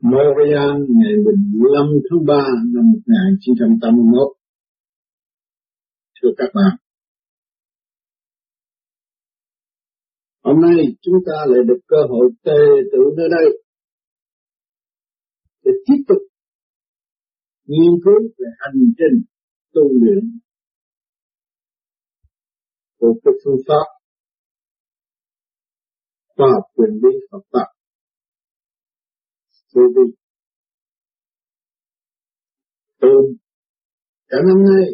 Montreal ngày 15 tháng 3 năm 1981. Thưa các bạn, hôm nay chúng ta lại được cơ hội tề tự nơi đây để tiếp tục nghiên cứu về hành trình tu luyện của cái phương pháp khoa học quyền lý Phật pháp vô vi tu cả năm nay,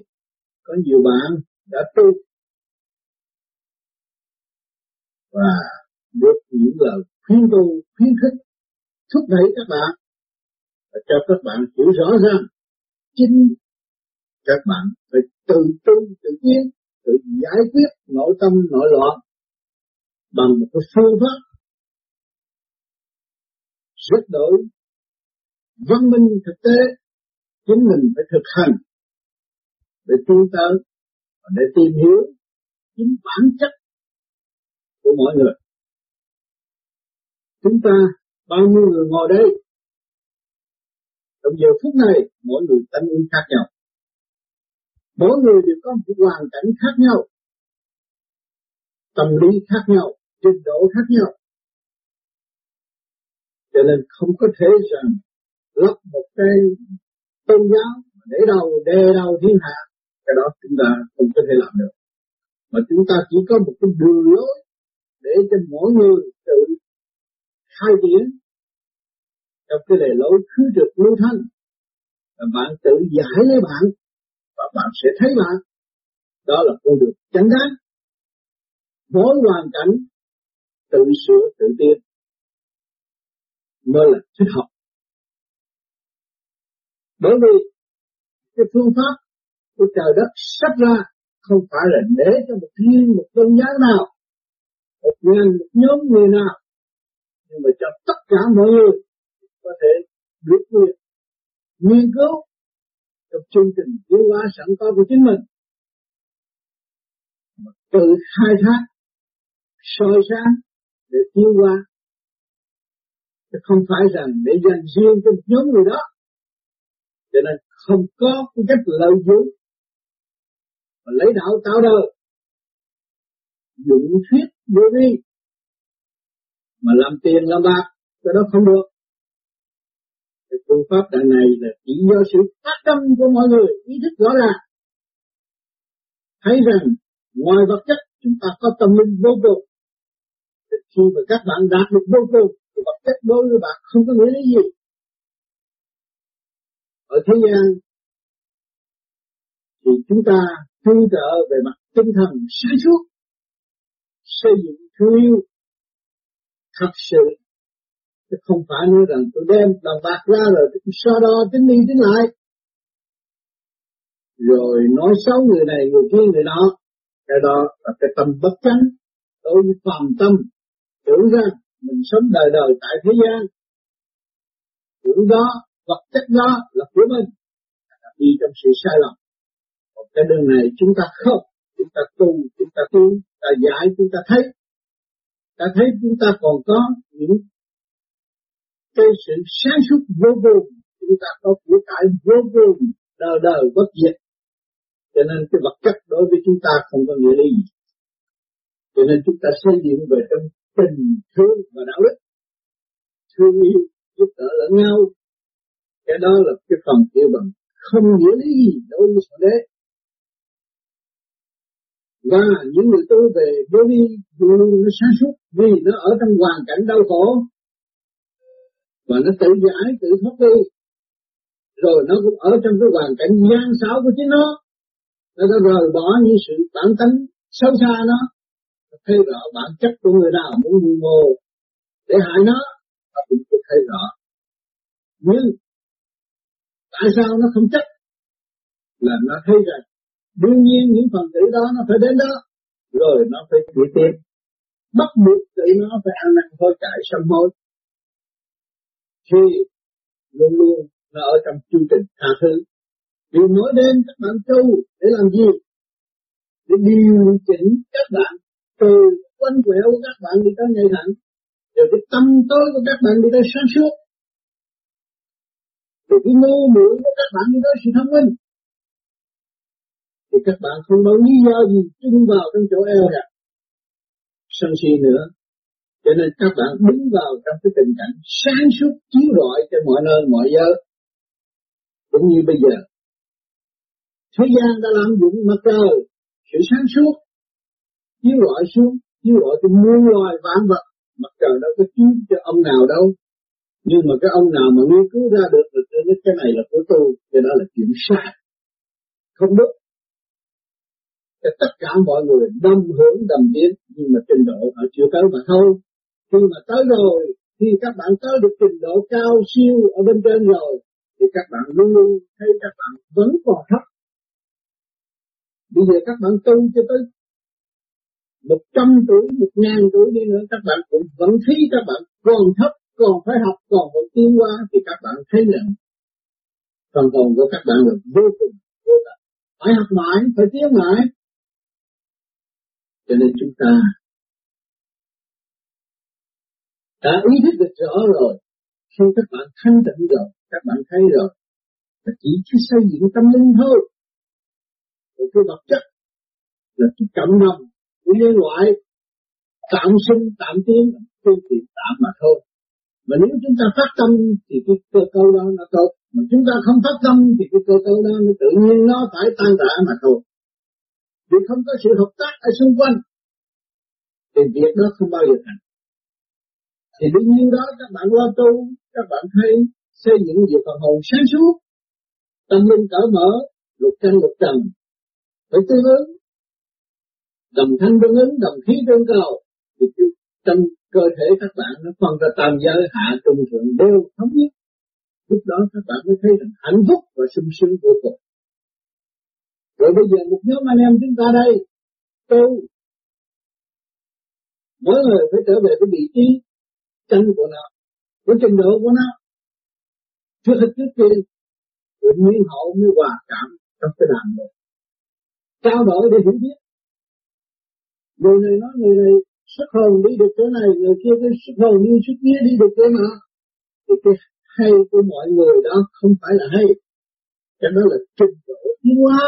có nhiều bạn đã tu và được những lời khuyên tu, khuyến khích, thúc đẩy các bạn và cho các bạn hiểu rõ rằng chính các bạn phải tự tu, tự nhiên tự giải quyết nội tâm nội loạn bằng một cái phương pháp rất đổi văn minh thực tế chính mình phải thực hành để tiến tới và để tìm hiểu chính bản chất của mọi người. Chúng ta, bao nhiêu người ngồi đây, trong giờ phút này, mỗi người tâm ý khác nhau. Mỗi người đều có một hoàn cảnh khác nhau, tâm lý khác nhau, trình độ khác nhau cho nên không có thể rằng lắp một cái tôn giáo để đầu đè đầu thiên hạ, cái đó chúng ta không có thể làm được. Mà chúng ta chỉ có một cái đường lối để cho mỗi người tự khai triển trong cái lề lối cứ được lưu thanh. Và bạn tự giải lấy bạn và bạn sẽ thấy bạn. Đó là con đường chánh đáng. Mỗi hoàn cảnh tự sửa tự tiến mới là thích hợp bởi vì cái phương pháp của trời đất sắp ra không phải là để cho một thiên, một tôn giáo nào, một ngàn một nhóm người nào, nhưng mà cho tất cả mọi người có thể được quyền nghiên cứu trong chương trình tiến hóa sẵn có của chính mình. Mà tự khai thác, soi sáng để tiến hóa chứ không phải rằng để dành riêng cho nhóm người đó. Cho nên không có cái cách lợi dụng và lấy đạo tạo đời. Dụng thuyết vô vi. Mà làm tiền làm bạc, cái đó không được. Cái phương pháp đằng này là chỉ do sự phát tâm của mọi người, ý thức rõ ràng. Thấy rằng ngoài vật chất, chúng ta có tâm linh vô cùng. Khi mà các bạn đạt được vô cùng vật chất đối với bạn, không có nghĩa lý gì. Ở thế gian, thì chúng ta tương trợ về mặt tinh thần sáng suốt, xây dựng thương yêu. Thật sự, chứ không phải nói rằng tôi đem đồng bạc ra rồi tôi so đo tính đi tính lại. Rồi nói xấu người này, người kia, người đó cái đó là cái tâm bất chánh đối với phàm tâm, tưởng rằng mình sống đời đời tại thế gian. Của đó, vật chất đó là của mình. Đi trong sự sai lầm. Còn cái đường này chúng ta không chúng ta tu, chúng ta tu ta giải, chúng ta thấy. Ta thấy chúng ta còn có những cái sự sáng suốt vô cùng. Chúng ta có của cải vô cùng, đời đời bất diệt. Cho nên cái vật chất đối với chúng ta không có nghĩa lý gì. Cho nên chúng ta xây dựng về trong tình thương và đạo đức. Thương yêu giúp đỡ lẫn nhau. Cái đó là cái phần yêu bằng không nghĩa lý gì đối với thượng đế. Và những người tu về vô vi luôn luôn nó sáng suốt vì nó ở trong hoàn cảnh đau khổ. Và nó tự giải, tự thoát đi. Rồi nó cũng ở trong cái hoàn cảnh gian xảo của chính nó. Nó đã rời bỏ những sự bản tính xấu xa nó thấy rõ bản chất của người nào muốn mưu mô, để hại nó nó cũng thấy rõ. Nhưng, tại sao nó không chấp là nó thấy rằng, đương nhiên những phần tử đó nó phải đến đó, rồi nó phải chịu tiếp bắt buộc tự nó phải ăn năn hối cải sám hối. Thì luôn luôn nó ở trong chương trình tha thứ vì mỗi đêm các bạn tu để làm gì? Để điều chỉnh các bạn từ quanh quẹo của các bạn đi tới ngay thẳng rồi cái tâm tối của các bạn đi tới sáng suốt rồi cái ngu muội của các bạn đi tới sự thông minh. Thì các bạn không có lý do gì chung vào trong chỗ eo hẹp. Sân si nữa. Cho nên các bạn đứng vào trong cái tình cảnh sáng suốt chiếu rọi cho mọi nơi mọi giờ. Cũng như bây giờ. Thế gian đã làm dụng mặt trời, sự sáng suốt, chiếu rọi xuống, chiếu rọi cho muôn loài vạn vật. Mặt trời đâu có chiếu cho ông nào đâu, nhưng mà cái ông nào mà nghiên cứu ra được được cái này là của tôi cái đó là chuyện sai không đúng. Cho tất cả mọi người đâm hướng đầm biến nhưng mà trình độ họ chưa tới mà thôi. Khi mà tới rồi khi các bạn tới được trình độ cao siêu ở bên trên rồi thì các bạn luôn luôn thấy các bạn vẫn còn thấp. Bây giờ các bạn tu cho tới một trăm tuổi, một ngàn tuổi đi nữa, các bạn cũng vẫn thấy các bạn còn thấp, còn phải học, còn phải tiến hóa thì các bạn thấy rằng phần hồn của các bạn là vô cùng vô tận. Phải học mãi, phải tiến mãi. Cho nên chúng ta đã ý thức được rõ rồi. Khi các bạn thanh tịnh rồi, các bạn thấy rồi, là chỉ chỉ xây dựng tâm linh thôi. Một cái vật chất là cái cộng đồng của nhân loại tạm sinh tạm tiến phương tiện tạm mà thôi. Mà nếu chúng ta phát tâm thì cái cơ cấu đó nó tốt. Mà chúng ta không phát tâm thì cái cơ cấu đó nó tự nhiên nó phải tan rã mà thôi. Vì không có sự hợp tác ở xung quanh, thì việc đó không bao giờ thành. Thì đương nhiên đó, các bạn lo tu, các bạn thấy xây dựng việc phần hồn sáng suốt, tâm linh cởi mở, lục căn lục trần, phải tương ứng đồng thanh tương ứng, đồng khí tương cầu. Thì trong cơ thể các bạn nó phân ra tam giới, hạ, trung, thượng đều thống nhất. Lúc đó các bạn mới thấy rằng hạnh phúc và sung sướng vô cùng. Rồi bây giờ một nhóm anh em chúng ta đây, tu. Mỗi người phải trở về cái vị trí chân của nó, cái trình độ của nó. Trước hết trước tiên rồi nguyên hậu mới hòa cảm trong cái đàn này. Trao đổi để hiểu biết người này nói người này xuất hồn đi được chỗ này, người kia cái xuất hồn đi, xuất kia đi được chỗ nào. Thì cái hay của mọi người đó không phải là hay. Cho đó là trình độ tiến hóa.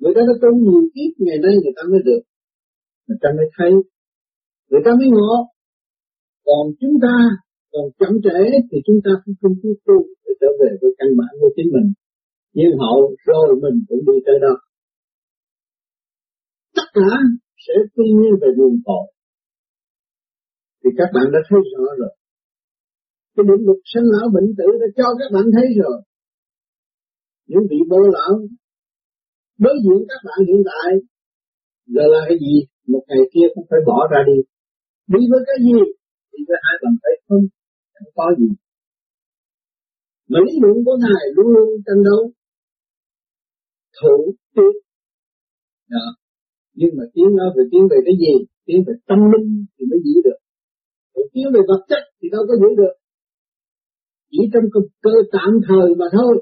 Người ta đã tu nhiều kiếp, ngày nay người ta mới được. Người ta mới thấy. Người ta mới ngộ. Còn chúng ta, còn chậm trễ thì chúng ta không không tiếp tu để trở về với căn bản của chính mình. Nhưng hậu rồi mình cũng đi tới đó. Tất cả sẽ quy nguyên về nguồn cội thì các bạn đã thấy rõ rồi. Cái định luật sinh lão bệnh tử đã cho các bạn thấy rồi. Những vị bố lão đối diện các bạn hiện tại giờ là cái gì? Một ngày kia cũng phải bỏ ra đi. Đi với cái gì? Đi với hai bàn tay không? Chẳng có gì. Mà lý luận của ngài luôn luôn tranh đấu. Thủ tiết đó nhưng mà tiến nói về tiến về cái gì? Tiến về tâm linh thì mới giữ được. Để tiến về vật chất thì đâu có giữ được. Chỉ trong cơ, cơ tạm thời mà thôi.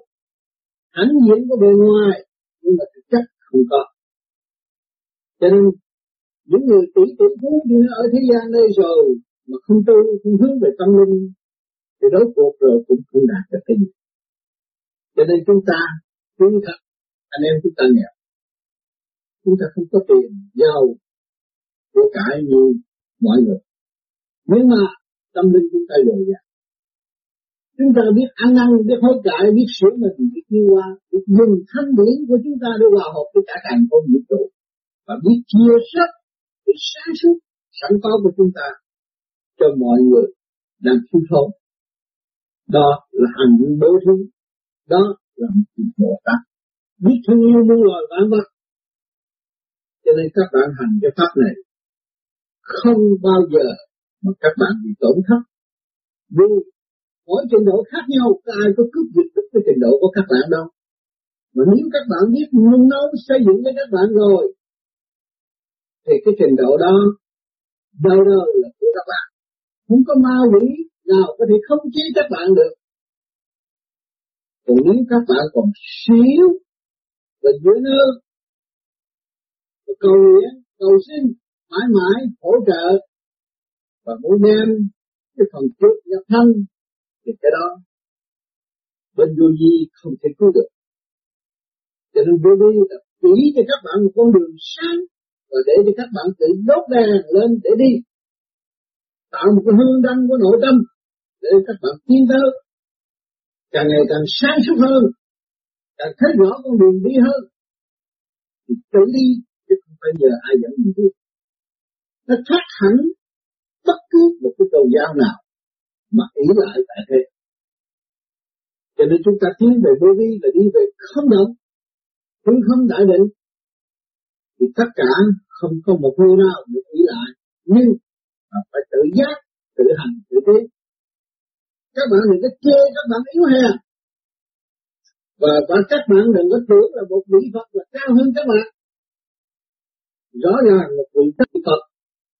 Ảnh diễn của bề ngoài nhưng mà thực chất không có. Cho nên những người tỷ tỷ phú đi ở thế gian đây rồi mà không tu không hướng về tâm linh thì đối cuộc rồi cũng không đạt được cái gì. Cho nên chúng ta chúng thật anh em chúng ta nghèo chúng ta không có tiền giàu của cải như mọi người. Nhưng mà tâm linh chúng ta dồi dào, chúng ta biết ăn năn biết hối cải, biết sửa mình, biết yêu qua, biết dùng thanh điển của chúng ta để hòa hợp với cả càng con vũ trụ. Và biết chia sẻ, biết sáng suốt sẵn có của chúng ta cho mọi người đang thiếu thốn đó là hành vi bố thí, đó là một việc bồ tát. Biết thương yêu muôn loài vạn vật cho nên các bạn hành cái pháp này không bao giờ mà các bạn bị tổn thất. Vì mỗi trình độ khác nhau ai có cướp giật tức cái trình độ của các bạn đâu. Mà nếu các bạn biết nung nấu xây dựng với các bạn rồi, thì cái trình độ đó đời đời là của các bạn. Không có ma quỷ nào có thể khống chế các bạn được. Còn nếu các bạn còn xíu và dưới và cầu nguyện, cầu xin mãi mãi hỗ trợ và muốn đem cái phần trước nhập thân thì cái đó bên vô vi không thể cứu được. Cho nên vô vi tập chỉ cho các bạn một con đường sáng và để cho các bạn tự đốt đèn lên để đi. Tạo một cái hương đăng của nội tâm để các bạn tiến tới. Càng ngày càng sáng suốt hơn, càng thấy rõ con đường đi hơn, thì tự đi phải nhờ ai dẫn mình đi? Nó khác hẳn bất cứ một cái tôn giáo nào mà ý lại tại thế cho nên chúng ta tiến về vô vi là đi về không động. Hướng không đại định thì tất cả không có một người nào được ý lại. Nhưng mà phải tự giác tự hành tự tiến. Các bạn đừng có chê các bạn yếu hèn. Và, và các bạn đừng có tưởng là một vị Phật là cao hơn các bạn rõ ràng một vị Phật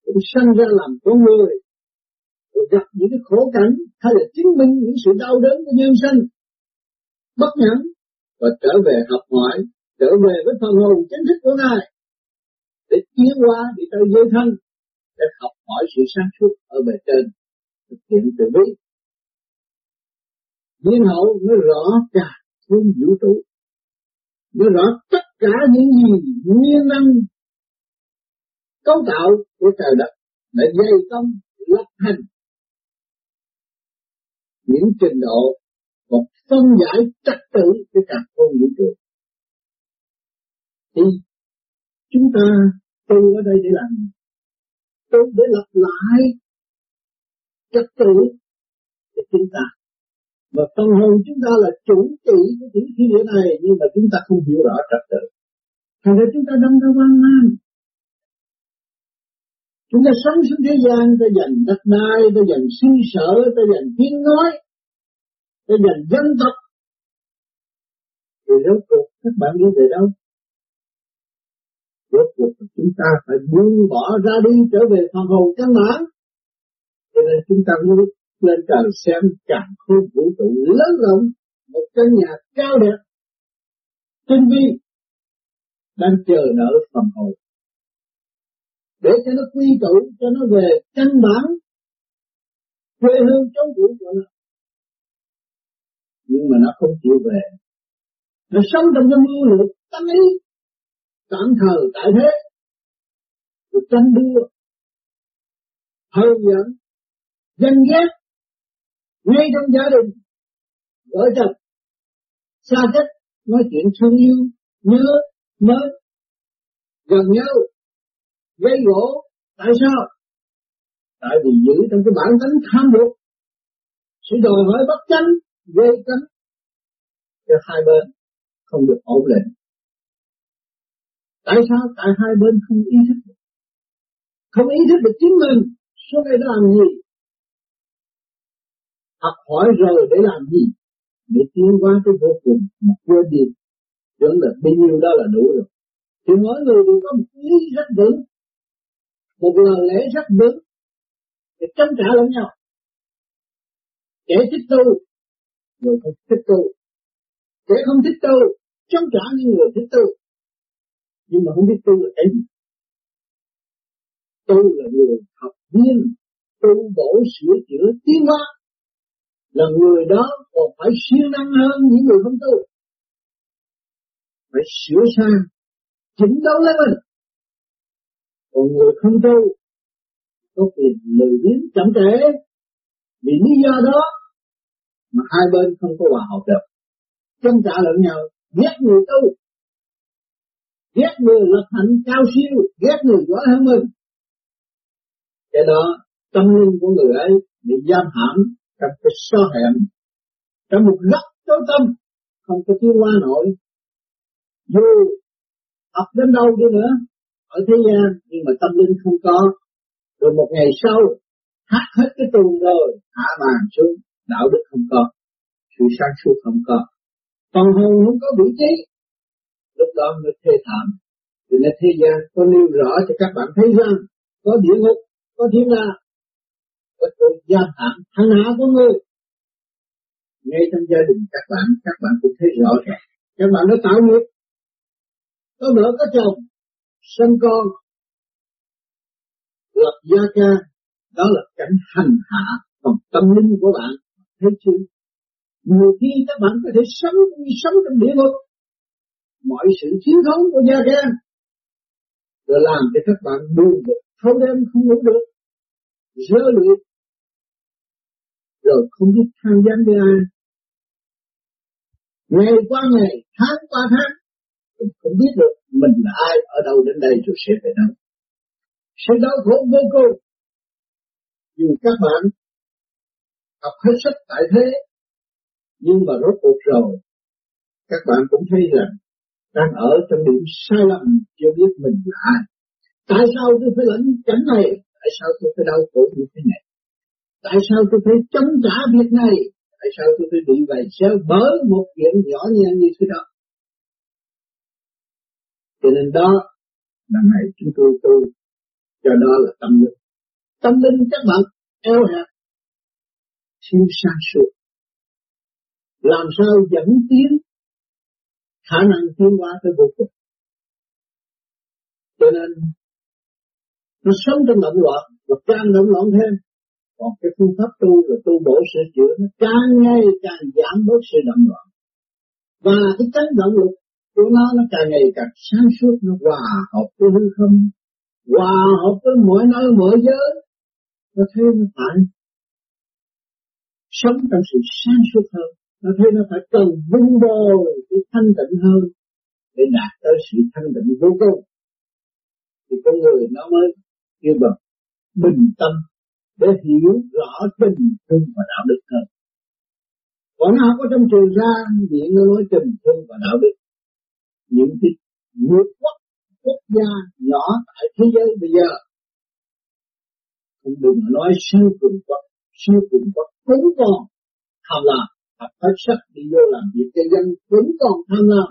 cũng sanh ra làm con người, rồi gặp những cái khổ cảnh, hay là chứng minh những sự đau đớn của nhân sinh bất nhẫn và trở về học hỏi, trở về với phần hồn chính thức của ngài, để tiến qua để tới giới thân, để học hỏi sự sáng suốt ở bề trên, thực hiện từ bi. Nhiên hậu mới rõ cả thiên vũ trụ, mới rõ tất cả những gì nguyên năng cấu tạo của trời đất để dây công, lập hành. Những trình độ và phân giải trật tự cái cả con vũ trụ thì chúng ta tu ở đây để làm tu để lập lại trật tự để chúng ta. Và phần hồn chúng ta là chủ trị của những thiên địa này, nhưng mà chúng ta không hiểu rõ trật tự. Thành ra chúng ta đâm ra quan mang chúng ta sống xuống thế gian, ta dành đất đai, ta dành sinh sở, ta dành tiếng nói, ta dành dân tộc. Thì rốt cuộc các bạn đi về đâu? Rốt cuộc chúng ta phải buông bỏ ra đi, trở về phần hồn căn bản cho nên chúng ta mới lên trời xem càng khôn vũ trụ lớn rộng, một căn nhà cao đẹp. Tinh vi đang chờ đợi phần hồn để cho nó quy tụ, cho nó về căn bản, quê hương chống cũ của nó. Nhưng mà nó không chịu về. Nó sống trong cái mưu lược tâm lý, tạm thời tại thế, rồi tranh đua hờn giận, danh ghét ngay trong gia đình, vợ chồng, xa cách, nói chuyện thương yêu, nhớ mới gần nhau gây gỗ tại sao? Tại vì giữ trong cái bản tính tham dục. Sự đòi hỏi bất chánh gây cấn cho hai bên không được ổn định. Tại sao? Tại hai bên không ý thức không ý thức được chính mình, số này đã làm gì? Học hỏi rồi để làm gì? Để tiến qua cái vô cùng mà quên đi. Tưởng là bao nhiêu đó là đủ rồi. Thì mỗi người đều có một ý rất vững một lời lẽ rất lớn, để chống trả lẫn nhau. Kẻ thích tu người không thích tu. Kẻ không thích tu chống trả những người thích tu. Nhưng mà không biết tu là cái gì? Tu là người học viên tu bổ sửa chữa tiến hóa. Là người đó còn phải siêng năng hơn những người không tu. Phải sửa sang chỉnh đấu lấy mình còn người không tu có quyền lười biếng chậm trễ. Vì lý do đó mà hai bên không có hòa hợp được. Chống trả lẫn nhau ghét người tu, ghét người lập hạnh cao siêu, ghét người giỏi hơn mình. Cái đó, tâm linh của người ấy bị giam hãm trong cái so hẹn trong một góc tối tâm không có tiến qua nổi. Dù học đến đâu đi nữa ở thế gian, nhưng mà tâm linh không có. Rồi một ngày sau hát hết cái tuồng rồi hạ bàn xuống, đạo đức không có, sự sáng suốt không có. Phần hồn không có vị trí. Lúc đó mới thê thảm. Cho nên thế gian có nêu rõ cho các bạn thấy rằng, có địa ngục, có thiên la có sự giam hãm thân hạ của người. Ngay trong gia đình các bạn các bạn cũng thấy rõ rồi các bạn đã tạo nghiệp, có vợ, có chồng sinh con lập gia ca, đó là cảnh hành hạ còn tâm linh của bạn, thấy chưa? Nhiều khi các bạn có thể sống như sống trong địa ngục. Mọi sự thiếu thốn của gia ca, rồi làm cho các bạn buồn bực thâu đêm không ngủ được dơ luyện, rồi không biết tham gián với ai. Ngày qua ngày, tháng qua tháng không biết được mình là ai, ở đâu đến đây rồi sẽ về đâu. Sự đau khổ vô cùng. Dù các bạn học hết sức tại thế, nhưng mà rốt cuộc rồi, các bạn cũng thấy rằng đang ở trong điểm sai lầm, chưa biết mình là ai. Tại sao tôi phải lãnh cảnh này? Tại sao tôi phải đau khổ như thế này? Tại sao tôi phải chống trả việc này? Tại sao tôi phải bị vậy xéo bởi một chuyện nhỏ nhen như thế đó? Cho nên đó là ngày chúng tôi tu. Cho đó là tâm linh. Tâm linh các bạn eo hẹp thiếu sáng suốt làm sao dẫn tiến khả năng tiến hóa tới vô cùng. Cho nên nó sống trong động loạn và càng động loạn thêm. Còn cái phương pháp tu là tu bổ sửa chữa, nó càng ngày càng giảm bớt sự động loạn. Và cái tánh động lực của nó nó càng ngày càng sáng suốt, nó hòa hợp với hư không hòa hợp với mỗi nơi mỗi giới nó thấy nó phải sống trong sự sáng suốt hơn nó thấy nó phải cần vun bồi cái thanh tịnh hơn, để đạt tới sự thanh tịnh vô cùng thì con người nó mới kêu bằng bình tâm để hiểu rõ tình thương và đạo đức hơn. Còn nó không có trong trường ra miệng nó nói tình thương và đạo đức. Những cái nước quốc, quốc gia nhỏ tại thế giới bây giờ cũng đừng nói siêu cường quốc, siêu cường quốc cũng còn tham lam, học hết sắc đi vô làm việc cho dân cũng còn tham lam,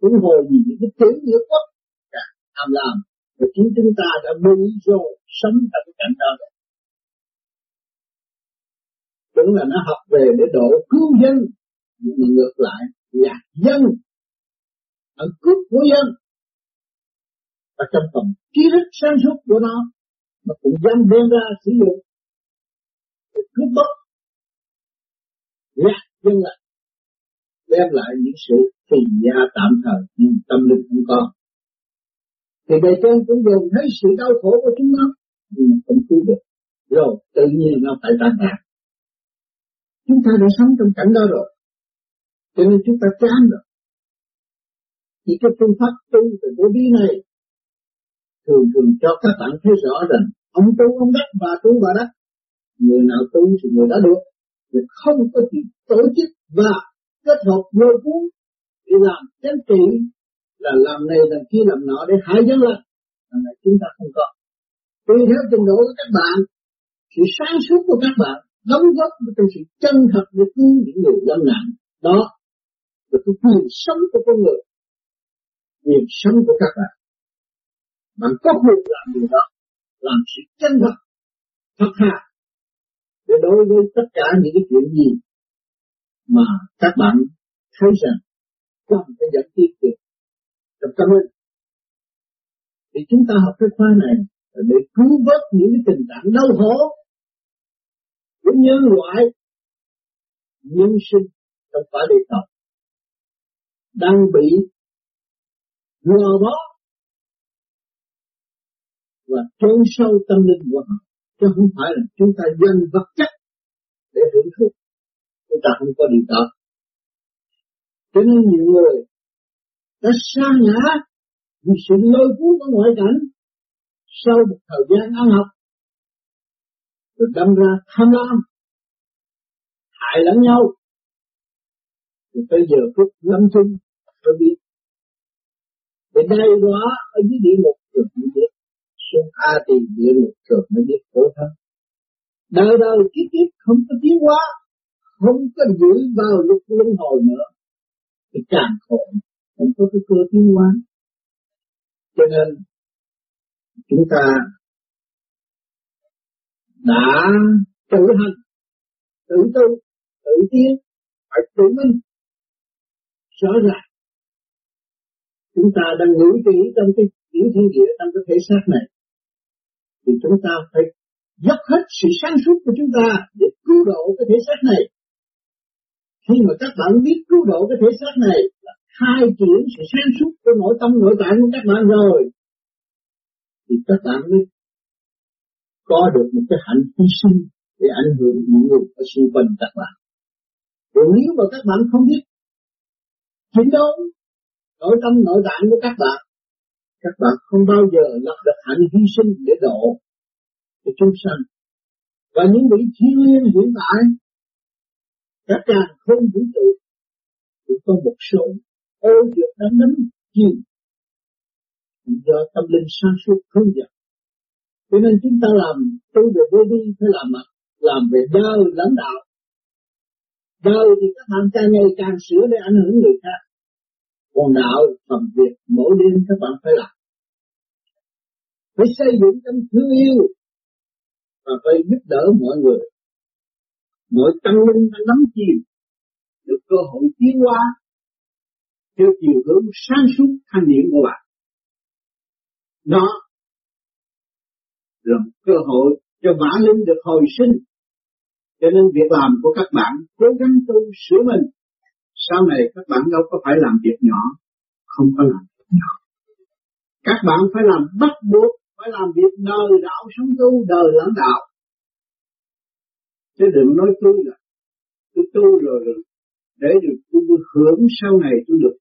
cũng hồi gì những cái tiếng nước quốc cả tham lam và chính chúng ta đã mê vô sống trong cái cảnh đó rồi. Cũng là nó học về để độ cứu dân, nhưng mà ngược lại là dân ở cướp của dân. Và trong tầm trí thức sáng suốt của nó, mà cũng dám đem ra sử dụng để cướp bóc gạt dân lại đem lại những sự phì gia tạm thời nhưng tâm linh không có thì bề trên cũng dồn thấy sự đau khổ của chúng nó, nhưng mà không cứu được. Rồi tự nhiên nó phải tan nát. Chúng ta đã sống trong cảnh đó rồi, cho nên chúng ta chán rồi chỉ có phương pháp tu về vô vi này. Thường thường cho các bạn thấy rõ rằng, ông tu ông đắc và tu và đắc người nào tu thì người đó được. Thì không có chỉ tổ chức và kết hợp vô cuốn để làm chính trị, là làm này, làm kia, làm nọ để hại dân lên là này chúng ta không có. Tùy theo trình độ của các bạn, sự sáng suốt của các bạn, đóng góp trong sự chân thật để cứu những người lâm nạn. Đó là cái quyền sống của con người quyền sống của các bạn. Bạn có quyền làm điều đó, làm sự chân thật thật thà, để đối với tất cả những cái chuyện gì mà các bạn thấy rằng cần phải giải quyết được trong tâm linh. Thì chúng ta học cái khóa này là để cứu vớt những cái tình trạng đau khổ của nhân loại nhân sinh trong quả địa cầu đang bị rờ bó. Và trốn sâu tâm linh của họ. Chứ không phải là chúng ta dân vật chất để hưởng thụ chúng ta không có điều đó. Cho nên nhiều người đã xa ngã vì sự lôi cuốn của ngoại cảnh sau một thời gian ăn học. Rồi đâm ra tham lam, hại lẫn nhau. Thì tới giờ phút lâm chung, tôi biết để đây đó ở dưới địa ngục rồi mới biết xuống A thì địa ngục rồi mới biết khổ thân. Đời đời kiếp kiếp không có tiến hóa, không có giữ vào lúc luân hồi nữa. Thì càng khổ không có cái cơ tiến hóa. Cho nên, chúng ta đã tự hành, tự tu, tự tiến, phải tự minh, rõ ràng chúng ta đang ngữ trị trong cái tiểu thiên địa trong cái thể xác này, thì chúng ta phải dốc hết sự sáng suốt của chúng ta để cứu độ cái thể xác này Khi mà các bạn biết cứu độ cái thể xác này là khai triển sự sáng suốt của nội tâm, nội tại của các bạn rồi, thì các bạn mới có được một cái hạnh hy sinh để ảnh hưởng những người ở xung quanh các bạn. Còn nếu mà các bạn không biết chiến đấu nội tâm nội tạng của các bạn, các bạn không bao giờ lập được hạnh hy sinh để độ để chúng sanh. Và những vị thiên liên hiện tại, các càng không vũ trụ, thì có một số ô được đánh nắm chìm do tâm linh sáng suốt hướng dẫn. Cho nên chúng ta làm tu về vô vi phải làm mặt, làm về đời lãnh đạo. Đời thì các bạn càng ngày càng sửa để ảnh hưởng người khác. Còn đạo phần việc mỗi đêm các bạn phải làm. Phải xây dựng tâm thương yêu và phải giúp đỡ mọi người. Mọi tâm linh đang nắm chìm, được cơ hội tiến hóa theo chiều hướng sáng suốt thanh điển của bạn. Đó là một cơ hội cho bản linh được hồi sinh. Cho nên việc làm của các bạn cố gắng tu sửa mình. Sau này các bạn đâu có phải làm việc nhỏ, không có làm việc nhỏ. Các bạn phải làm bắt buộc, phải làm việc đời đạo sống tu, đời lãnh đạo. Chứ đừng nói tôi là tôi tu rồi, rồi để được tôi được hưởng sau này tôi được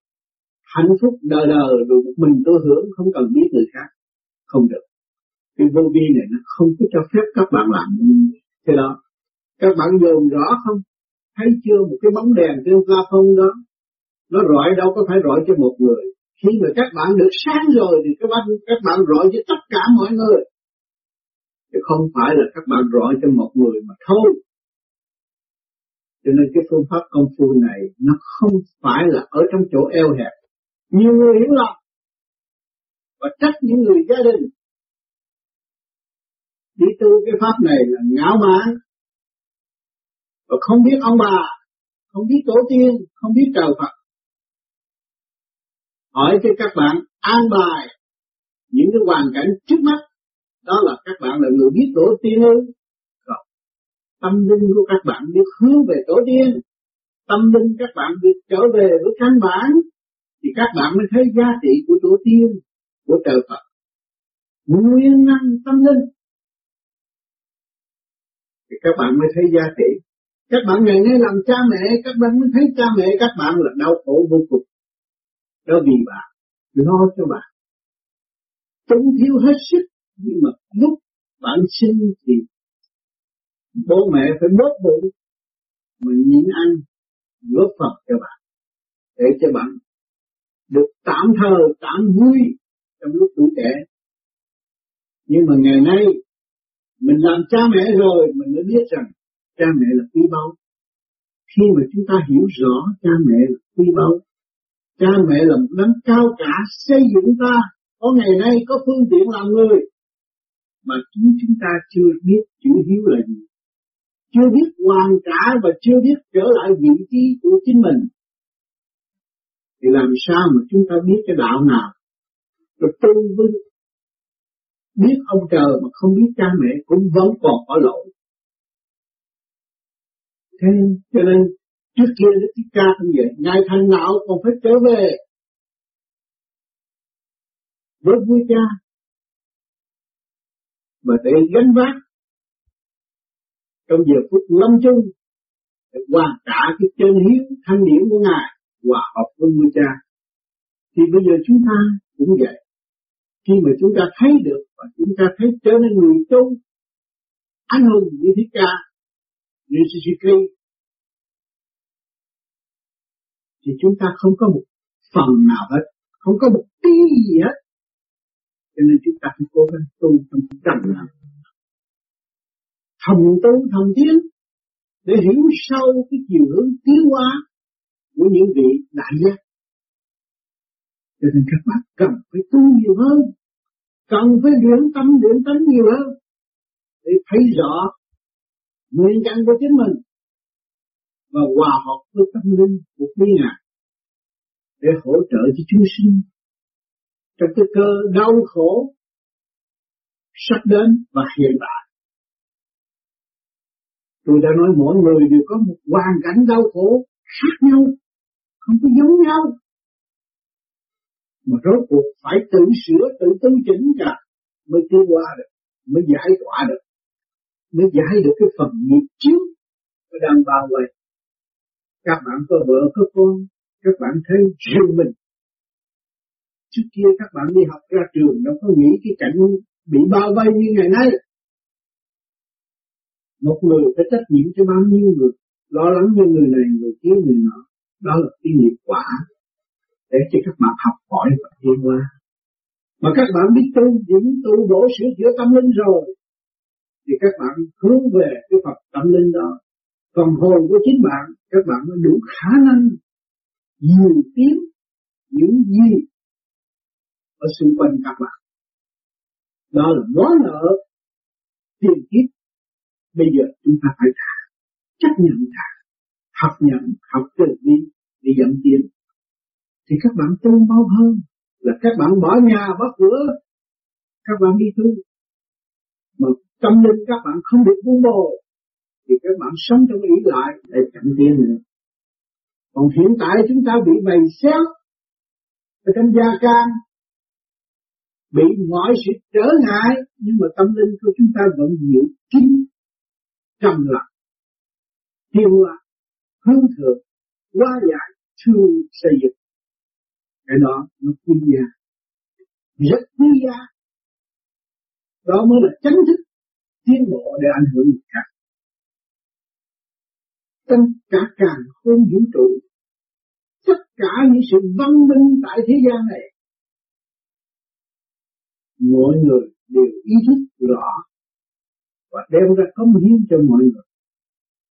hạnh phúc đời đời rồi một mình tôi hưởng không cần biết người khác không được cái vô vi này nó không có cho phép các bạn làm thế đó các bạn dồn rõ không thấy chưa một cái bóng đèn trên pha phong đó? Nó rọi đâu có phải rọi cho một người. Khi mà các bạn được sáng rồi thì các bạn các bạn rọi cho tất cả mọi người. Chứ không phải là các bạn rọi cho một người mà thôi. Cho nên cái phương pháp công phu này nó không phải là ở trong chỗ eo hẹp. Nhiều người hiểu lầm. Và trách những người gia đình. Đi tu cái pháp này là ngạo mạn và không biết ông bà không biết tổ tiên không biết trời Phật hỏi cho các bạn an bài những cái hoàn cảnh trước mắt đó là các bạn là người biết tổ tiên ư tâm linh của các bạn biết hướng về tổ tiên tâm linh các bạn biết trở về với căn bản thì các bạn mới thấy giá trị của tổ tiên, của trời Phật. Nguyên năng tâm linh. Thì các bạn mới thấy giá trị. Các bạn ngày nay làm cha mẹ, các bạn mới thấy cha mẹ các bạn là đau khổ vô cùng. Đó vì bạn, lo cho bạn. Tốn thiếu hết sức, nhưng mà lúc bạn sinh thì bố mẹ phải bớt bụng mà nhịn ăn góp phần cho bạn để cho bạn được tạm thờ, tạm vui trong lúc tuổi trẻ. Nhưng mà ngày nay, mình làm cha mẹ rồi, mình mới biết rằng cha mẹ là quý báu. Khi mà chúng ta hiểu rõ cha mẹ là quý báu, cha mẹ là một đấng cao cả xây dựng ta, có ngày nay có phương tiện làm người, mà chúng chúng ta chưa biết chữ hiếu là gì, chưa biết hoàn trả và chưa biết trở lại vị trí của chính mình. Thì làm sao mà chúng ta biết cái đạo nào? Rồi tu vinh. Biết ông trời mà không biết cha mẹ cũng vẫn còn có lỗi thế cho nên, trước kia Đức Thích Ca cũng vậy ngài thành đạo còn phải trở về với vua cha. Mà để gánh vác trong giờ phút lâm chung, để hoàn trả cái chân hiếu, thanh điển của ngài, hòa hợp với vua cha. Thì bây giờ chúng ta cũng vậy. Khi mà chúng ta thấy được và chúng ta thấy trở nên người tu anh hùng như thế ca như Suzuki thì chúng ta không có một phần nào hết không có một tí gì hết cho nên chúng ta phải cố gắng tu trong trầm lặng thầm tu thầm tiến để hiểu sâu cái chiều hướng tiến hóa của những vị đại giác. Cho nên các bạn cần phải tu nhiều hơn, cần phải luyện tâm luyện tánh nhiều hơn để thấy rõ nguyên căn của chính mình và hòa hợp với tâm linh của thiên ngài để hỗ trợ cho chúng sinh trong cái cơ đau khổ sắp đến và hiện tại. Tôi đã nói mỗi người đều có một hoàn cảnh đau khổ khác nhau, không có giống nhau. Mà rốt cuộc phải tự sửa, tự tu chỉnh cả mới tiến qua được, mới giải tỏa được, mới giải được cái phần nghiệp trước nó đang bao vây. Các bạn có vợ có con, các bạn thấy riêng mình. Trước kia các bạn đi học ra trường đâu có nghĩ cái cảnh bị bao vây như ngày nay. Một người phải trách nhiệm cho bao nhiêu người, lo lắng cho người này, người kia, người nọ. Đó là cái nghiệp quả để cho các bạn học hỏi và tiến qua. Mà các bạn biết tu, những tu bổ sửa chữa tâm linh rồi, thì các bạn hướng về cái Phật tâm linh đó. Còn hồn của chính bạn, các bạn mới đủ khả năng nhiều tiếng những gì ở xung quanh các bạn. Đó là món nợ tiền kiếp. Bây giờ chúng ta phải trả, chấp nhận trả, học nhận, học từ bi để dẫn tiến. Thì các bạn tu mau hơn là các bạn bỏ nhà bỏ cửa, các bạn đi tu. Mà tâm linh các bạn không được buông bồ, thì các bạn sống trong ý lại để chậm tiến nữa. Còn hiện tại chúng ta bị bày xéo ở trong gia can bị mọi sự trở ngại nhưng mà tâm linh của chúng ta vẫn giữ kín trầm lặng tiêu hóa hướng thượng quá giải thương xây dựng cái đó nó quý giá rất quý giá đó mới là chánh thức tiến bộ để ảnh hưởng người khác. Trong cả càng không vũ trụ, tất cả những sự văn minh tại thế gian này, mọi người đều ý thức rõ và đem ra công hiến cho mọi người.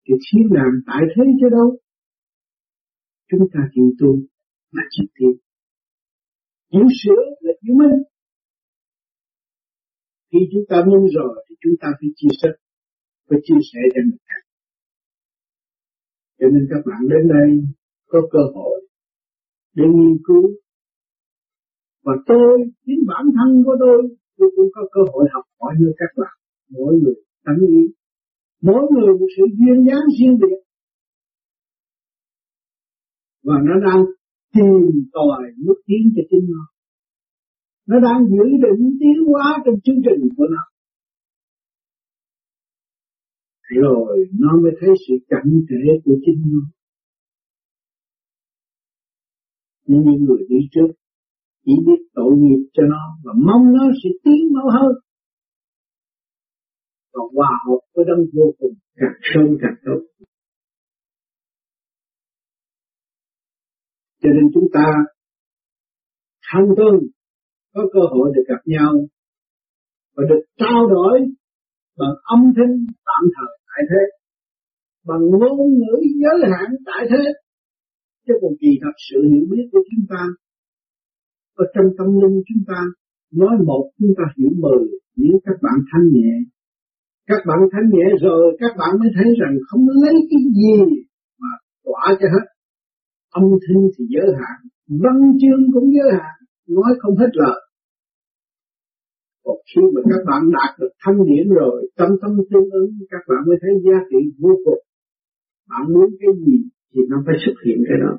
Thì thiên làm tại thế chứ đâu, chúng ta chịu tu là chịu thiện chịu sửa là chịu minh khi chúng ta minh rồi thì chúng ta phải chia sẻ, phải chia sẻ cho người khác. Cho nên các bạn đến đây có cơ hội để nghiên cứu. Và tôi, chính bản thân của tôi tôi cũng có cơ hội học hỏi như các bạn. Mỗi người tánh ý. Mỗi người một sự duyên dáng riêng biệt. Và nó đang tìm tòi mức tiến cho chính nó nó đang dự định tiến hóa trong chương trình của nó. Rồi, nó mới thấy sự chậm trễ của chính nó. Nhưng những người đi trước chỉ biết tội nghiệp cho nó và mong nó sẽ tiến mau hơn, và hòa hợp với đấng vô cùng càng sâu càng tốt. Cho nên chúng ta thân thương có cơ hội được gặp nhau và được trao đổi bằng âm thanh tạm thời tại thế, bằng ngôn ngữ giới hạn tại thế. Chứ còn kỳ thật sự hiểu biết của chúng ta, ở trong tâm linh chúng ta, nói một chúng ta hiểu mười, nếu các bạn thanh nhẹ. Các bạn thanh nhẹ rồi, các bạn mới thấy rằng không lấy cái gì mà tỏa cho hết. Âm thanh thì giới hạn, văn chương cũng giới hạn, nói không hết lời còn khi mà các bạn đạt được thanh điển rồi tâm tâm tương ứng các bạn mới thấy giá trị vô cùng bạn muốn cái gì thì nó phải xuất hiện cái đó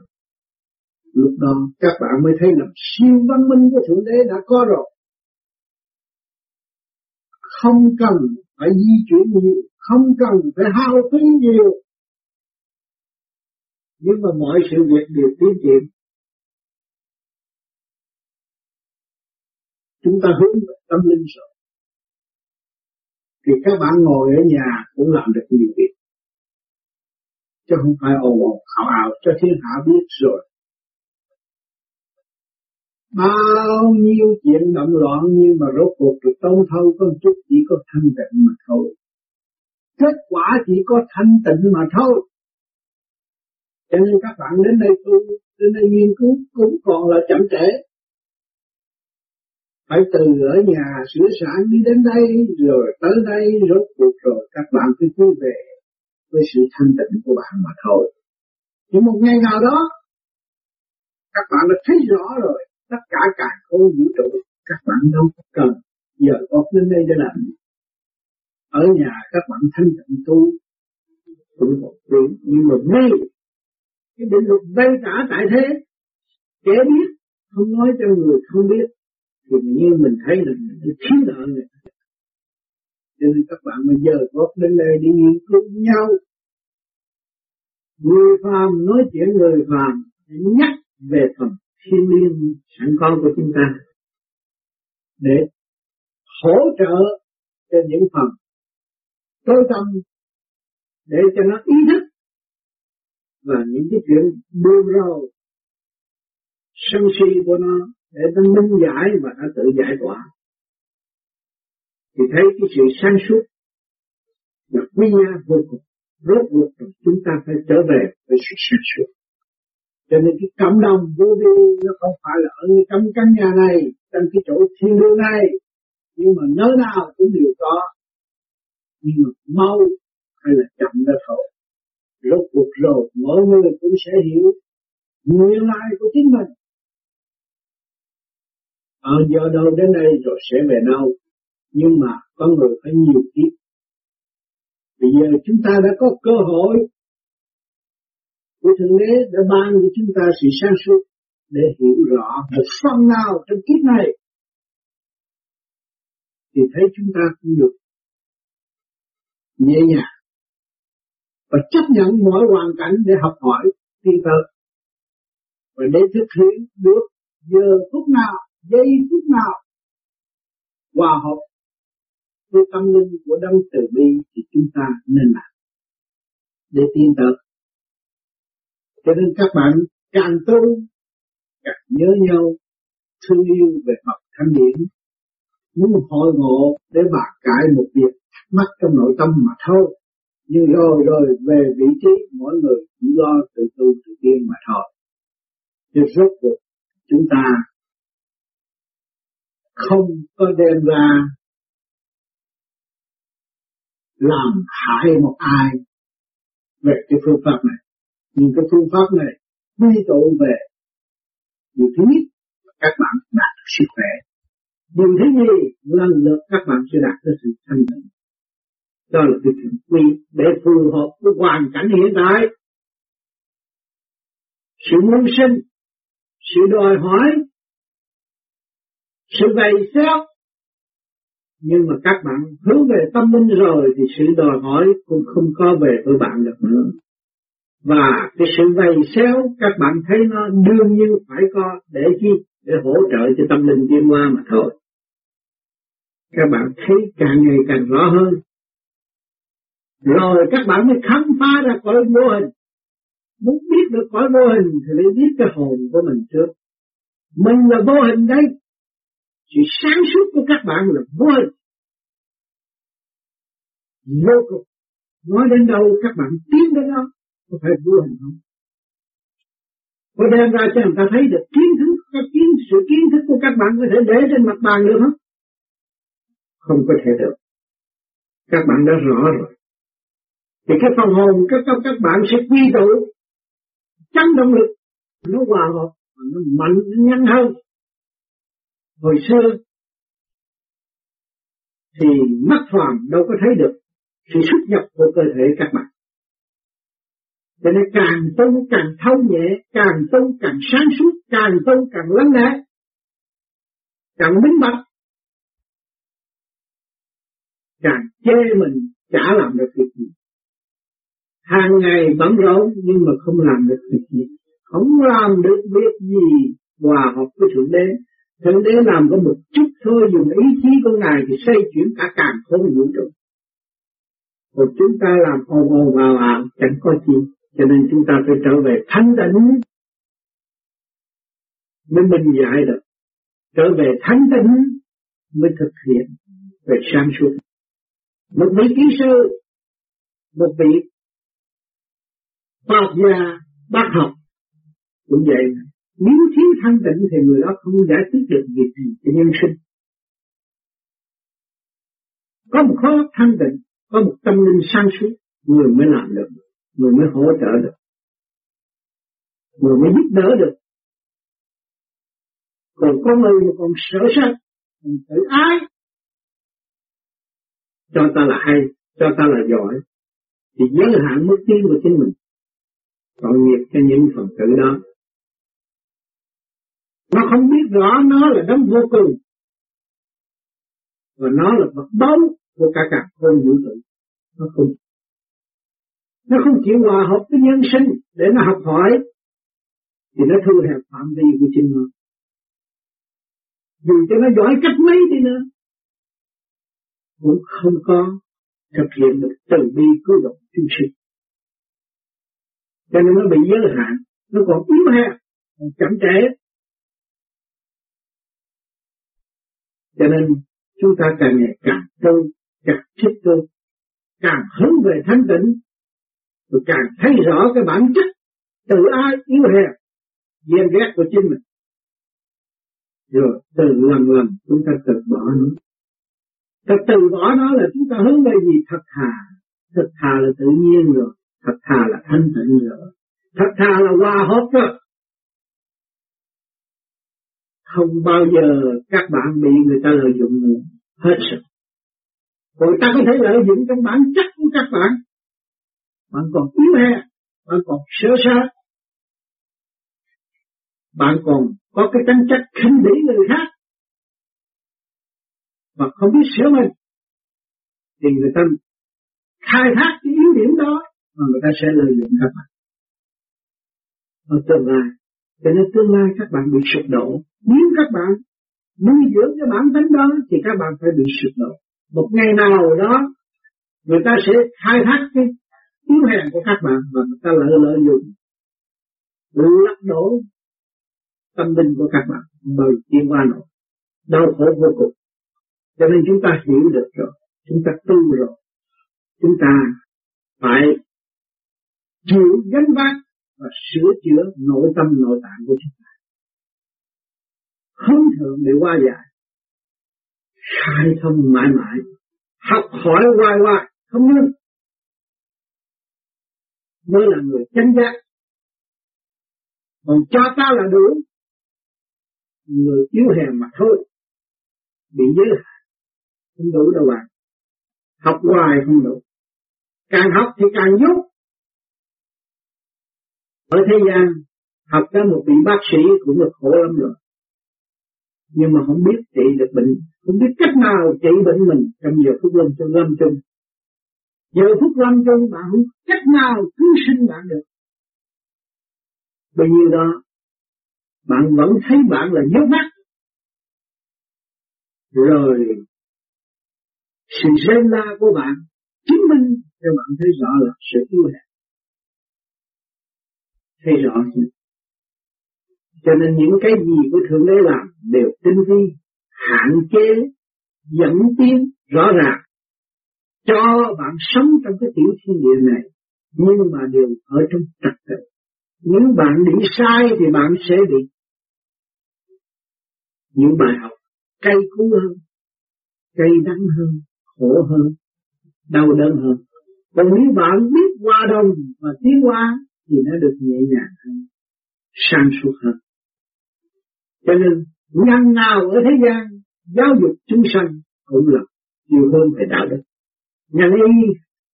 Lúc đó các bạn mới thấy là siêu văn minh của Thượng Đế đã có rồi. Không cần phải di chuyển nhiều, không cần phải hao phí nhiều. Nhưng mà mọi sự việc đều tiến triển. Chúng ta hướng tâm linh rồi. Thì các bạn ngồi ở nhà cũng làm được nhiều việc. Chứ không phải ồn ồn ảo ảo cho thiên hạ biết rồi bao nhiêu chuyện động loạn nhưng mà rốt cuộc được tông thâu, có một chút chỉ có thanh tịnh mà thôi kết quả chỉ có thanh tịnh mà thôi cho nên các bạn đến đây tu, đến đây nghiên cứu, cũng còn là chậm trễ phải từ ở nhà sửa sản đi đến đây, rồi tới đây, rốt cuộc rồi các bạn cứ quy về với sự thanh tịnh của bạn mà thôi. Nhưng một ngày nào đó, các bạn đã thấy rõ rồi, tất cả cả khối vũ trụ, các bạn đâu có cần giờ có đến đây để làm ở nhà các bạn thanh tịnh tu cũng một chuyện nhưng mà mê. Cái định luật vay cả tại thế, kẻ biết không nói cho người không biết thì như mình thấy là mình thiếu nợ người cho nên các bạn bây giờ có đến đây đi nghiên cứu nhau. Người phàm nói chuyện người phàm nhắc về phần thiên liêng sẵn có của chúng ta. Để hỗ trợ cho những phần tối tâm, để cho nó ý thức và những cái chuyện buồn rầu, sân si của nó để nó minh giải và nó tự giải tỏa. Thì thấy cái sự sáng suốt là quý nha vô cùng, rốt cuộc rồi chúng ta phải trở về với sự sáng suốt. Cho nên cái cảm động vô vi nó không phải là ở trong căn nhà này, trong cái chỗ thiên đường này. Nhưng mà nơi nào cũng đều có. Nhưng mà mau hay là chậm đó thôi. Rốt cuộc rồi mỗi người cũng sẽ hiểu nguyên lai của chính mình. Ờ, ở do đâu đến đây rồi sẽ về đâu nhưng mà con người phải nhiều kiếp. Bây giờ chúng ta đã có cơ hội. Của thượng đế đã ban cho chúng ta sự sáng suốt để hiểu rõ một phần nào trong kiếp này. Thì thấy chúng ta cũng được nhẹ nhàng và chấp nhận mọi hoàn cảnh để học hỏi tiên tới và để thực hiện được giờ phút nào giây phút nào hòa hợp với tâm linh của đấng từ bi thì chúng ta nên làm. Để tiến tới cho nên các bạn càng tu, càng nhớ nhau, thương yêu về mặt thanh điển muốn hội ngộ để bạc cải một việc mắc trong nội tâm mà thôi. Nhưng rồi rồi, về vị trí, mỗi người chỉ lo tự tu tự tiên mà thôi. Thì rốt cuộc, chúng ta không có đem ra làm hại một ai về cái phương pháp này. Nhưng cái phương pháp này quy tụ về điều thứ nhất các bạn đạt được sức khỏe. Điều thứ nhì lần lượt các bạn sẽ đạt được sự thanh tịnh. Đó là cái chuyện quy để phù hợp với hoàn cảnh hiện tại. Sự muốn sinh, sự đòi hỏi sự bày xéo nhưng mà các bạn hướng về tâm linh rồi thì sự đòi hỏi cũng không có về với bạn được nữa. Và cái sự bày xéo các bạn thấy nó đương nhiên phải có để chi? Để hỗ trợ cho tâm linh tiến qua mà thôi. Các bạn thấy càng ngày càng rõ hơn. Rồi các bạn mới khám phá ra cõi vô hình. Muốn biết được cõi vô hình thì phải biết cái hồn của mình trước. Mình là vô hình đấy sự sáng suốt của các bạn là vô hình vô cùng. Nói đến đâu các bạn tiến đến đó, có phải vô hình không? Có đem ra cho người ta thấy được kiến thức các kiến, sự kiến thức của các bạn có thể để trên mặt bàn được không? Không có thể được. Các bạn đã rõ rồi. Thì cái phần hồn, các các các bạn sẽ quy tụ. Chấn động lực, nó hòa hợp, nó mạnh, nó nhanh hơn hồi xưa thì mắt phàm đâu có thấy được sự xuất nhập của cơ thể các bạn cho nên càng tu càng thâu nhẹ, càng tu càng sáng suốt, càng tu càng lắng nghe, càng minh bạch, càng chê mình chả làm được việc gì. Hàng ngày bận rộn nhưng mà không làm được việc gì. Không làm được việc gì, hòa hợp với thượng đế. Thượng đế làm có một chút thôi dùng ý chí của Ngài thì xây chuyển cả càng không vũ trụ. Còn chúng ta làm ồn ồn vào ảo chẳng có gì. Cho nên chúng ta phải trở về thanh tịnh mới minh giải được. Trở về thanh tịnh mới thực hiện về sáng suốt. Một vị kỹ sư, một vị khoa gia, bác học cũng vậy nếu thiếu thanh tịnh thì người đó không giải quyết được việc gì cho nhân sinh. Có một khó thanh tịnh, có một tâm linh sang suốt, người mới làm được, người mới hỗ trợ được, người mới giúp đỡ được. Còn có người mà còn sợ sệt, còn tự ái, cho ta là hay, cho ta là giỏi, thì giới hạn mức tiến của chính mình. tội nghiệp cho những phần tử đó không biết rõ nó là đấng vô cùng và nó là vật bóng của cả cả không vũ trụ. Nó không nó không chịu hòa hợp với nhân sinh để nó học hỏi, thì nó thu hẹp phạm vi của chính nó. Dù cho nó giỏi cách mấy đi nữa, cũng không có thực hiện được từ bi cứu độ chúng sinh. Cho nên nó bị giới hạn, nó còn yếu hẹp, còn chậm trễ. Cho nên chúng ta càng ngày càng tu, càng thích tu, càng hướng về thanh tịnh rồi càng thấy rõ cái bản chất tự ai yếu hèn ghen ghét của chính mình. Rồi từ lần lần chúng ta từ bỏ nó. Ta từ bỏ nó là chúng ta hướng về gì? Thật thà. Thật thà là tự nhiên rồi. Thật thà là thanh tịnh rồi. Thật thà là hòa hợp rồi không bao giờ các bạn bị người ta lợi dụng nữa. Hết sức. Người ta có thể lợi dụng trong bản chất của các bạn. Bạn còn yếu hèn bạn còn sơ sát bạn còn có cái tính chất khinh bỉ người khác. Và không biết sửa mình. Thì người ta khai thác cái yếu điểm đó mà người ta sẽ lợi dụng các bạn. Ở tương lai. Cho nên tương lai các bạn bị sụp đổ nếu các bạn nuôi dưỡng cái bản tính đó, thì các bạn phải bị sụp đổ. Một ngày nào đó, người ta sẽ khai thác cái yếu hèn của các bạn và người ta lợi lợi dụng lật đổ tâm linh của các bạn bởi tiên qua nổi đau khổ vô cùng. Cho nên chúng ta hiểu được rồi. Chúng ta tu rồi. Chúng ta phải chịu gánh vác và sửa chữa nội tâm, nội tạng của chúng ta không thường để qua giải khai thông mãi mãi, học hỏi hoài hoài, không ngưng. Mới là người chân giác. Còn cho ta là đủ. Người yếu hèn mà thôi, bị giới hạn, không đủ đâu bạn. Học hoài không đủ. Càng học thì càng dốt ở thế gian, học ra một vị bác sĩ cũng được khổ lắm rồi nhưng mà không biết trị được bệnh, không biết cách nào trị bệnh mình. Trong giờ phút lâm chung lâm chung. Giờ phút lâm chung, bạn không cách nào cứu sinh bạn được. Bao nhiêu đó, bạn vẫn thấy bạn là nhớ mắt. Rồi, sự rên la của bạn chứng minh cho bạn thấy rõ là sự yêu hẹn thấy rõ chưa? Cho nên những cái gì của thượng đế làm đều tinh vi, hạn chế, dẫn tiến rõ ràng cho bạn sống trong cái tiểu thiên địa này, nhưng mà đều ở trong trật tự nếu bạn đi sai thì bạn sẽ bị những bài học cay cú hơn, cay đắng hơn, khổ hơn, đau đớn hơn. Còn nếu bạn biết qua đông và tiến qua thì nó được nhẹ nhàng hơn sang suốt hơn cho nên nhân nào ở thế gian, giáo dục chúng sanh cũng là chiều hướng về đạo đức. Nhân y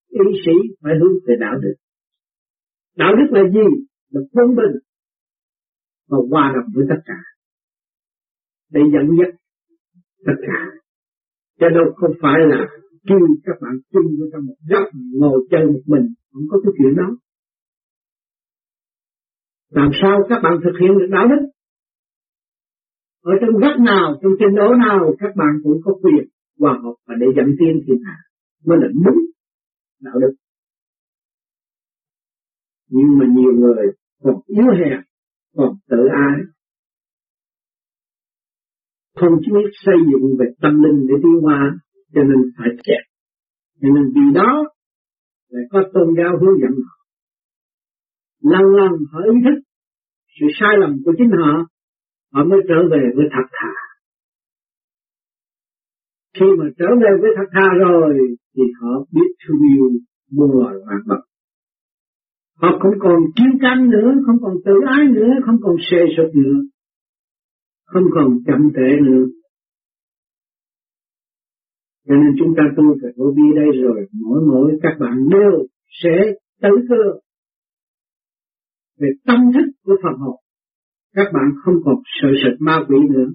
y sĩ phải hướng về đạo đức. Đạo đức là gì? Là quân bình và hòa đồng với tất cả. Để dẫn dắt tất cả. Cho đâu không phải là kêu các bạn chung vô trong một góc, ngồi chơi một mình, không có cái chuyện đó. Làm sao các bạn thực hiện được đạo đức? Ở trong góc nào, trong trên đấu nào, các bạn cũng có quyền hòa hợp và để dẫn tiên thiên hạ. Mới là đúng đạo đức. Nhưng mà nhiều người còn yếu hèn, còn tự ái. Không chỉ biết xây dựng về tâm linh để tiến hóa, cho nên phải kẹt cho nên vì đó lại có tôn giáo hướng dẫn họ. Lần lần họ ý thức sự sai lầm của chính họ họ mới trở về với thật thà. Khi mà trở về với thật thà rồi, thì họ biết thương yêu muôn loài vạn vật họ không còn kiêu căng nữa, không còn tự ái nữa, không còn xê sụp nữa. Không còn chậm trễ nữa. Cho nên chúng ta tu phải vô vi đây rồi, mỗi mỗi các bạn đều sẽ tự cơ. Về tâm thức của Phật học các bạn không còn sợ sệt ma quỷ nữa.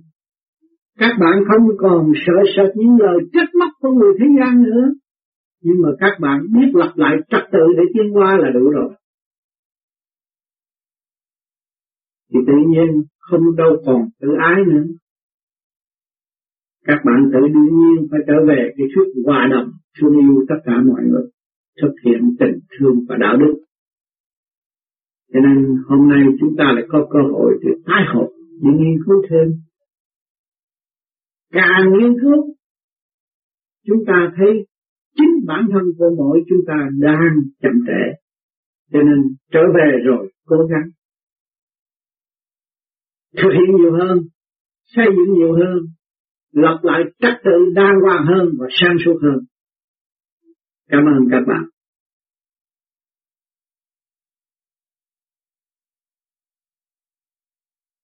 Các bạn không còn sợ sệt những lời trách móc của người thế gian nữa. Nhưng mà các bạn biết lập lại trật tự để tiến qua là đủ rồi. Thì tự nhiên không đâu còn tự ái nữa. Các bạn tự đương nhiên phải trở về cái thuyết hòa đồng, thương yêu tất cả mọi người, thực hiện tình thương và đạo đức. Cho nên hôm nay chúng ta lại có cơ hội để tái hợp để nghiên cứu thêm. Càng nghiên cứu, chúng ta thấy chính bản thân của mỗi chúng ta đang chậm trễ. Cho nên trở về rồi cố gắng thực hiện nhiều hơn, xây dựng nhiều hơn, lập lại trật tự đàng hoàng hơn và sang suốt hơn. Cảm ơn các bạn.